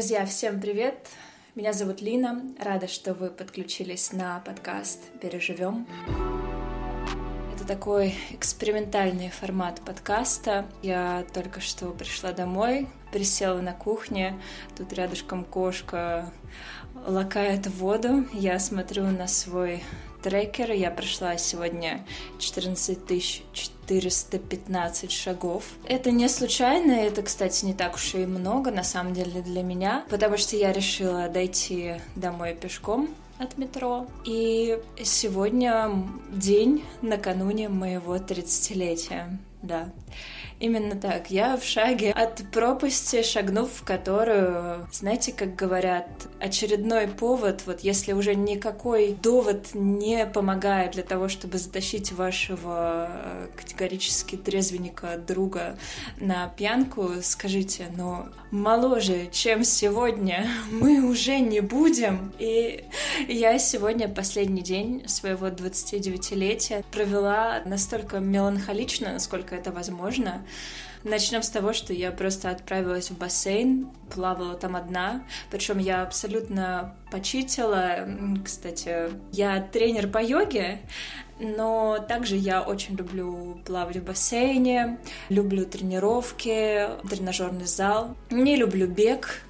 Друзья, всем привет! Меня зовут Лина. Рада, что вы подключились на подкаст «Переживем». Такой экспериментальный формат подкаста. Я только что пришла домой, присела на кухне. Тут рядышком кошка лакает воду. Я смотрю на свой трекер. Я прошла сегодня 14 415 шагов. Это не случайно, это, кстати, не так уж и много, на самом деле, для меня, потому что я решила дойти домой пешком от метро. И сегодня день накануне моего 30-летия. Да. Именно так. Я в шаге от пропасти, шагнув в которую, знаете, как говорят, очередной повод, вот если уже никакой довод не помогает для того, чтобы затащить вашего э, категорически трезвенника друга на пьянку, скажите, но моложе, чем сегодня, мы уже не будем. И я сегодня последний день своего 29-летия провела настолько меланхолично, насколько это возможно, Начнем с того, что я просто отправилась в бассейн, плавала там одна, причем я абсолютно почитила. Кстати, я тренер по йоге, но также я очень люблю плавать в бассейне, люблю тренировки, тренажерный зал. Не люблю бег,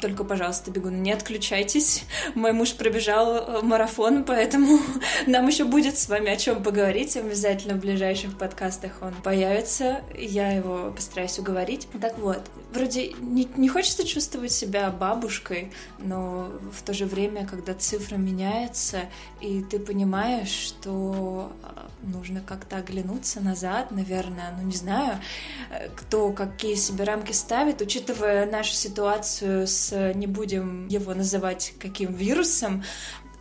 только, пожалуйста, бегуны, не отключайтесь. Мой муж пробежал э, марафон, поэтому нам еще будет с вами о чем поговорить. Обязательно в ближайших подкастах он появится. Я его постараюсь уговорить. Так вот, вроде не, не хочется чувствовать себя бабушкой, но в то же время, когда цифра меняется, и ты понимаешь, что а, нужно как-то оглянуться назад, наверное, ну не знаю, э, кто какие себе рамки ставит, учитывая нашу ситуацию с, не будем его называть каким вирусом,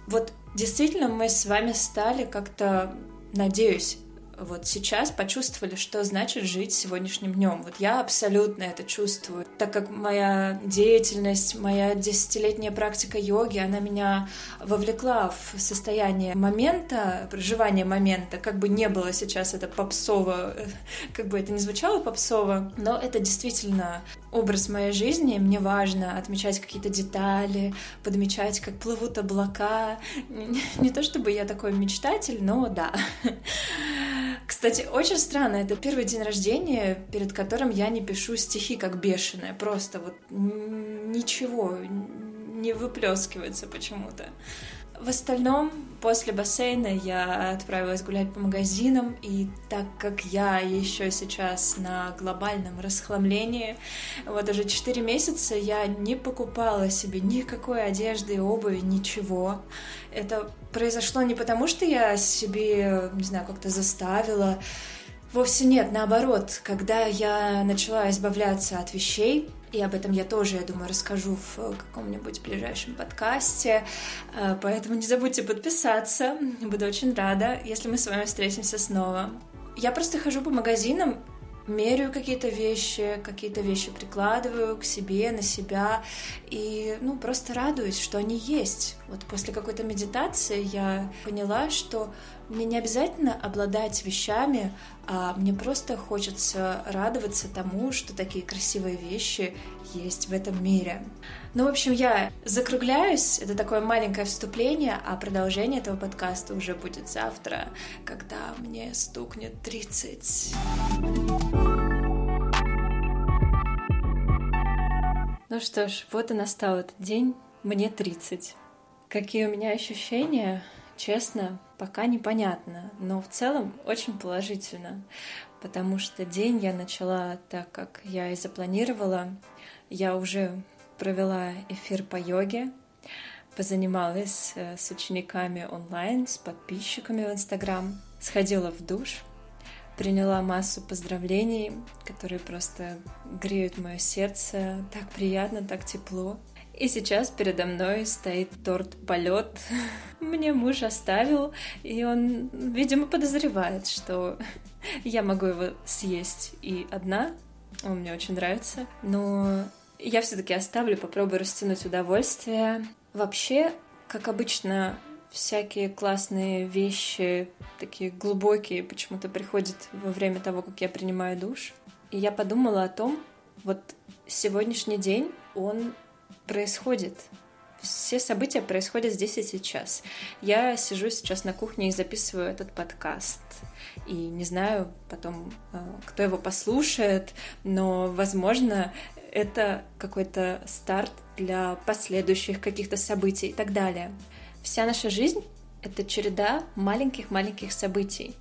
вот действительно мы с вами стали как-то, надеюсь, вот сейчас почувствовали, что значит жить сегодняшним днем. Вот я абсолютно это чувствую. Так как моя деятельность, моя десятилетняя практика йоги, она меня вовлекла в состояние момента, проживания момента, как бы не было сейчас это попсово, как бы это не звучало попсово, но это действительно образ моей жизни. Мне важно отмечать какие-то детали, подмечать, как плывут облака. Не то чтобы я такой мечтатель, но да. Кстати, очень странно, это первый день рождения, перед которым я не пишу стихи как бешеная, просто вот ничего не выплескивается почему-то. В остальном, после бассейна я отправилась гулять по магазинам, и так как я еще сейчас на глобальном расхламлении, вот уже 4 месяца я не покупала себе никакой одежды, обуви, ничего. Это произошло не потому, что я себе, не знаю, как-то заставила, Вовсе нет, наоборот, когда я начала избавляться от вещей, и об этом я тоже, я думаю, расскажу в каком-нибудь ближайшем подкасте. Э, поэтому не забудьте подписаться. Буду очень рада, если мы с вами встретимся снова. Я просто хожу по магазинам меряю какие-то вещи, какие-то вещи прикладываю к себе, на себя, и, ну, просто радуюсь, что они есть. Вот после какой-то медитации я поняла, что мне не обязательно обладать вещами, а мне просто хочется радоваться тому, что такие красивые вещи есть в этом мире. Ну, в общем, я закругляюсь. Это такое маленькое вступление, а продолжение этого подкаста уже будет завтра, когда мне стукнет 30. Ну что ж, вот и настал этот день. Мне 30. Какие у меня ощущения? Честно, пока непонятно, но в целом очень положительно, потому что день я начала так, как я и запланировала. Я уже провела эфир по йоге, позанималась э, с учениками онлайн, с подписчиками в Инстаграм, сходила в душ, приняла массу поздравлений, которые просто греют мое сердце. Так приятно, так тепло. И сейчас передо мной стоит торт полет. Мне муж оставил, и он, видимо, подозревает, что я могу его съесть и одна. Он мне очень нравится. Но я все-таки оставлю, попробую растянуть удовольствие. Вообще, как обычно, всякие классные вещи, такие глубокие, почему-то приходят во время того, как я принимаю душ. И я подумала о том, вот сегодняшний день, он происходит. Все события происходят здесь и сейчас. Я сижу сейчас на кухне и записываю этот подкаст. И не знаю потом, э, кто его послушает, но, возможно, это какой-то старт для последующих каких-то событий и так далее. Вся наша жизнь — это череда маленьких-маленьких событий.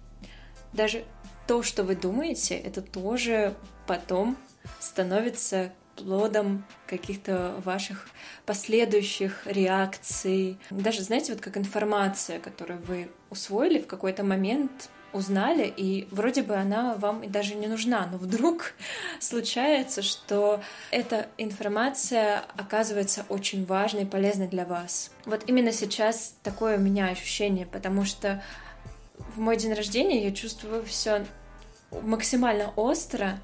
Даже то, что вы думаете, это тоже потом становится плодом каких-то ваших последующих реакций. Даже, знаете, вот как информация, которую вы усвоили в какой-то момент, узнали, и вроде бы она вам и даже не нужна, но вдруг случается, что эта информация оказывается очень важной и полезной для вас. Вот именно сейчас такое у меня ощущение, потому что в мой день рождения я чувствую все максимально остро,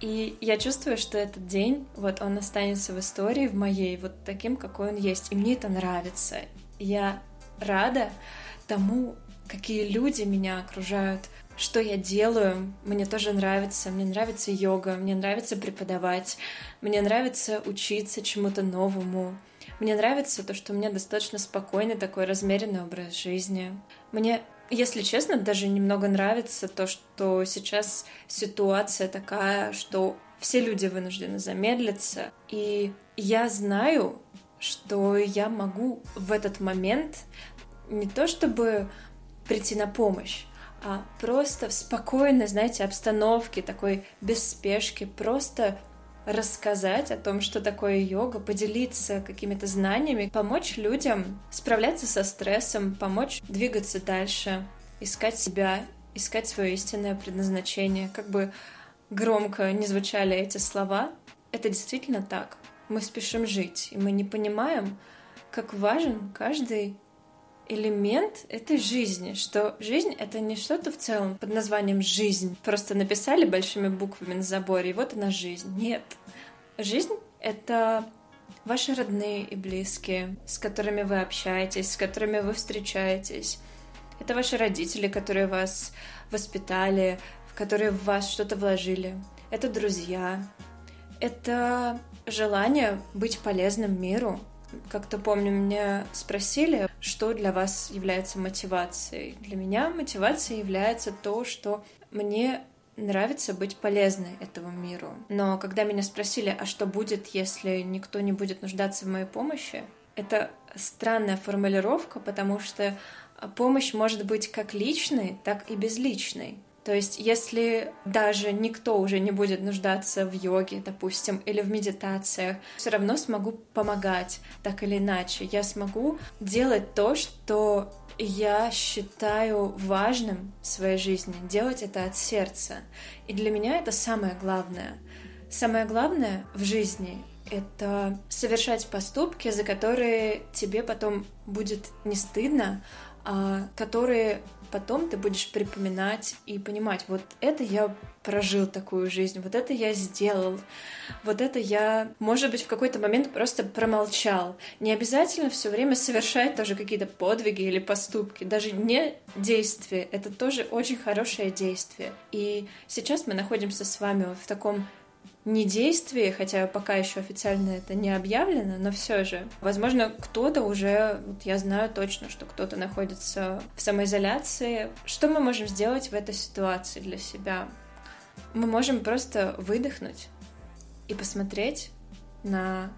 и я чувствую, что этот день, вот он останется в истории, в моей, вот таким, какой он есть. И мне это нравится. Я рада тому, какие люди меня окружают, что я делаю. Мне тоже нравится. Мне нравится йога, мне нравится преподавать, мне нравится учиться чему-то новому. Мне нравится то, что у меня достаточно спокойный такой размеренный образ жизни. Мне если честно, даже немного нравится то, что сейчас ситуация такая, что все люди вынуждены замедлиться. И я знаю, что я могу в этот момент не то чтобы прийти на помощь, а просто в спокойной, знаете, обстановке, такой без спешки, просто рассказать о том, что такое йога, поделиться какими-то знаниями, помочь людям справляться со стрессом, помочь двигаться дальше, искать себя, искать свое истинное предназначение. Как бы громко не звучали эти слова, это действительно так. Мы спешим жить, и мы не понимаем, как важен каждый элемент этой жизни, что жизнь — это не что-то в целом под названием «жизнь». Просто написали большими буквами на заборе, и вот она жизнь. Нет. Жизнь — это ваши родные и близкие, с которыми вы общаетесь, с которыми вы встречаетесь. Это ваши родители, которые вас воспитали, в которые в вас что-то вложили. Это друзья. Это желание быть полезным миру, как-то помню, меня спросили, что для вас является мотивацией. Для меня мотивацией является то, что мне нравится быть полезной этому миру. Но когда меня спросили, а что будет, если никто не будет нуждаться в моей помощи, это странная формулировка, потому что помощь может быть как личной, так и безличной. То есть, если даже никто уже не будет нуждаться в йоге, допустим, или в медитациях, все равно смогу помогать так или иначе. Я смогу делать то, что я считаю важным в своей жизни, делать это от сердца. И для меня это самое главное. Самое главное в жизни — это совершать поступки, за которые тебе потом будет не стыдно, которые потом ты будешь припоминать и понимать, вот это я прожил такую жизнь, вот это я сделал, вот это я, может быть, в какой-то момент просто промолчал. Не обязательно все время совершать тоже какие-то подвиги или поступки, даже не действия, это тоже очень хорошее действие. И сейчас мы находимся с вами в таком недействии, хотя пока еще официально это не объявлено, но все же. Возможно, кто-то уже, вот я знаю точно, что кто-то находится в самоизоляции. Что мы можем сделать в этой ситуации для себя? Мы можем просто выдохнуть и посмотреть на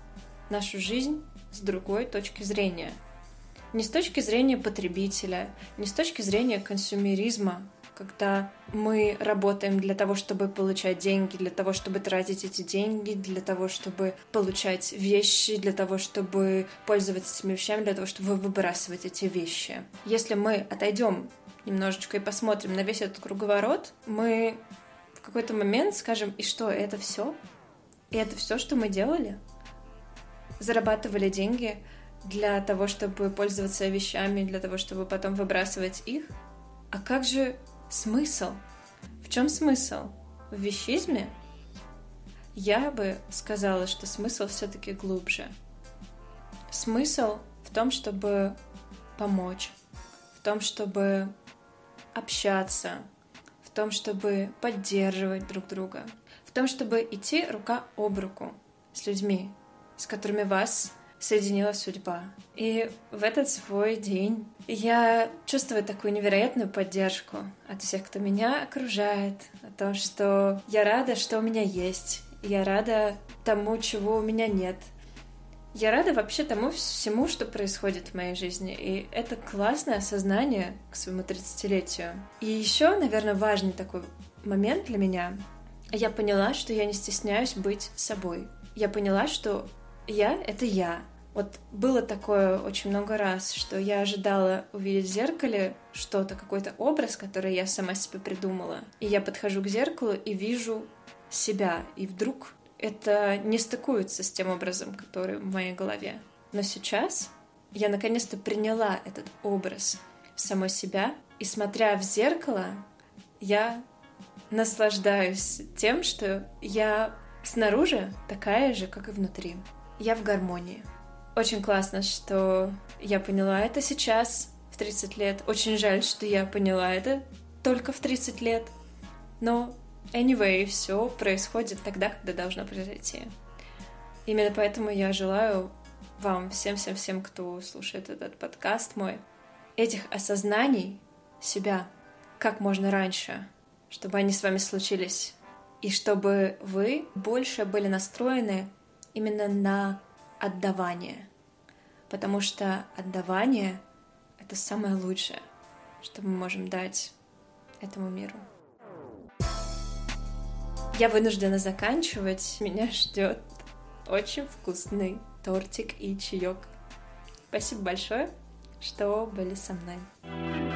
нашу жизнь с другой точки зрения. Не с точки зрения потребителя, не с точки зрения консюмеризма, когда мы работаем для того, чтобы получать деньги, для того, чтобы тратить эти деньги, для того, чтобы получать вещи, для того, чтобы пользоваться этими вещами, для того, чтобы выбрасывать эти вещи. Если мы отойдем немножечко и посмотрим на весь этот круговорот, мы в какой-то момент скажем, и что, это все? И это все, что мы делали? Зарабатывали деньги для того, чтобы пользоваться вещами, для того, чтобы потом выбрасывать их? А как же Смысл? В чем смысл? В вещизме? Я бы сказала, что смысл все-таки глубже. Смысл в том, чтобы помочь, в том, чтобы общаться, в том, чтобы поддерживать друг друга, в том, чтобы идти рука об руку с людьми, с которыми вас соединила судьба. И в этот свой день я чувствую такую невероятную поддержку от всех, кто меня окружает, о том, что я рада, что у меня есть, я рада тому, чего у меня нет. Я рада вообще тому всему, что происходит в моей жизни. И это классное осознание к своему 30-летию. И еще, наверное, важный такой момент для меня. Я поняла, что я не стесняюсь быть собой. Я поняла, что я — это я. Вот было такое очень много раз, что я ожидала увидеть в зеркале что-то, какой-то образ, который я сама себе придумала. И я подхожу к зеркалу и вижу себя. И вдруг это не стыкуется с тем образом, который в моей голове. Но сейчас я наконец-то приняла этот образ самой себя, и смотря в зеркало, я наслаждаюсь тем, что я снаружи такая же, как и внутри. Я в гармонии. Очень классно, что я поняла это сейчас, в 30 лет. Очень жаль, что я поняла это только в 30 лет. Но, anyway, все происходит тогда, когда должно произойти. Именно поэтому я желаю вам, всем-всем-всем, кто слушает этот подкаст мой, этих осознаний себя как можно раньше, чтобы они с вами случились, и чтобы вы больше были настроены именно на отдавание. Потому что отдавание — это самое лучшее, что мы можем дать этому миру. Я вынуждена заканчивать. Меня ждет очень вкусный тортик и чаек. Спасибо большое, что были со мной.